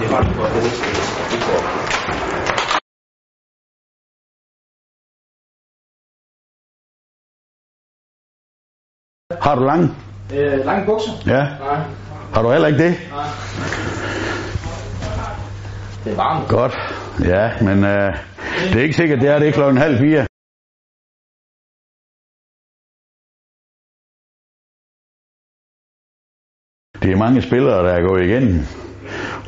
Det var det godt, det er det går. Har du lange? Øh, lange bukser? Ja. Nej. Har du heller ikke det? Nej. Det er varmt. Godt. Ja, men øh, det er ikke sikkert, det er det klokken halv fire. Det er mange spillere, der er gået igennem,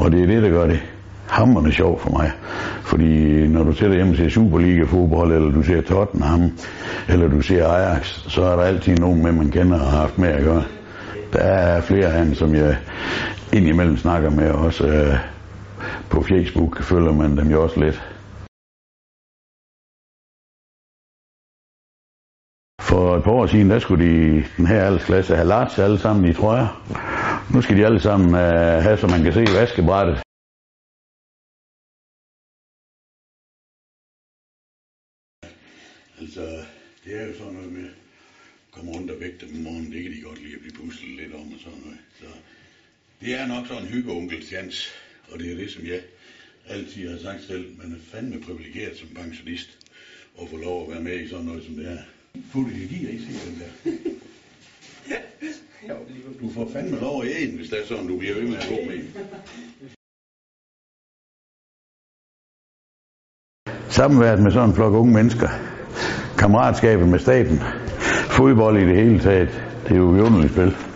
og det er det, der gør det hammerne sjov for mig. Fordi når du sætter hjem og ser Superliga-fodbold, eller du ser Tottenham, eller du ser Ajax, så er der altid nogen med, man kender og har haft med at gøre. Der er flere af dem, som jeg indimellem snakker med, og også øh, på Facebook følger man dem jo også lidt. For et par år siden, der skulle de, den her aldersklasse have large alle sammen i trøjer. Nu skal de alle sammen øh, have, så man kan se vaskebrættet. Altså, det er jo sådan noget med, at komme rundt og vække dem om morgenen, det kan de godt lide at blive puslet lidt om og sådan noget. Så det er nok sådan en hyggeonkel chance, og det er det, som jeg altid har sagt selv. Man er fandme privilegeret som pensionist at få lov at være med i sådan noget som det her. Fuldt, jeg giver ikke se den der. Du får fandme lov at æde den, hvis det er sådan, du bliver ved med at gå med den. Samværet med sådan en flok unge mennesker. Kammeratskabet med staten. Fodbold i det hele taget. Det er jo et underligt spil.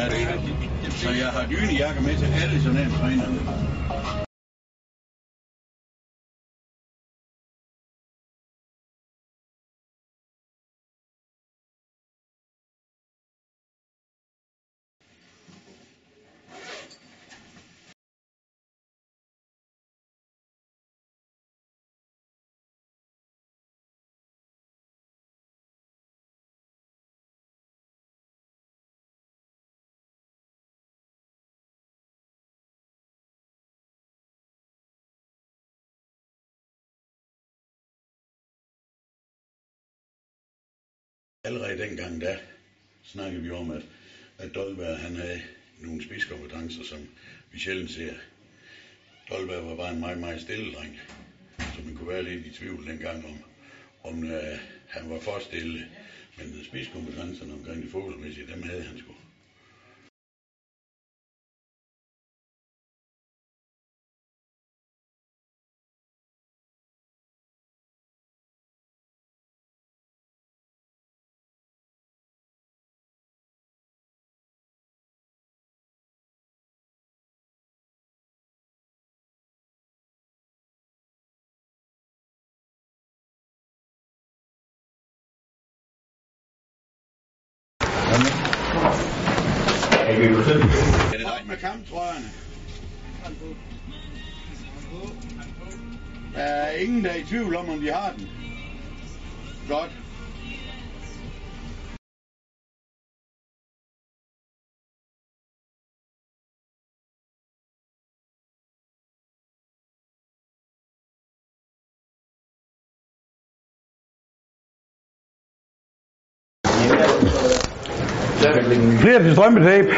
Ja, det er rigtigt. Så jeg har dynejakker med til alle sådan Allerede dengang da snakkede vi om, at, at Dolberg han havde nogle spidskompetencer, som vi sjældent ser. Dolberg var bare en meget, meget stille dreng, så man kunne være lidt i tvivl dengang om, om uh, han var for stille. Men spidskompetencerne omkring det fodboldmæssige, dem havde han sgu. Er det dig med kamptrøjerne? Der er ingen, der er i tvivl om, om de har den. Godt. Flere til strømpetape.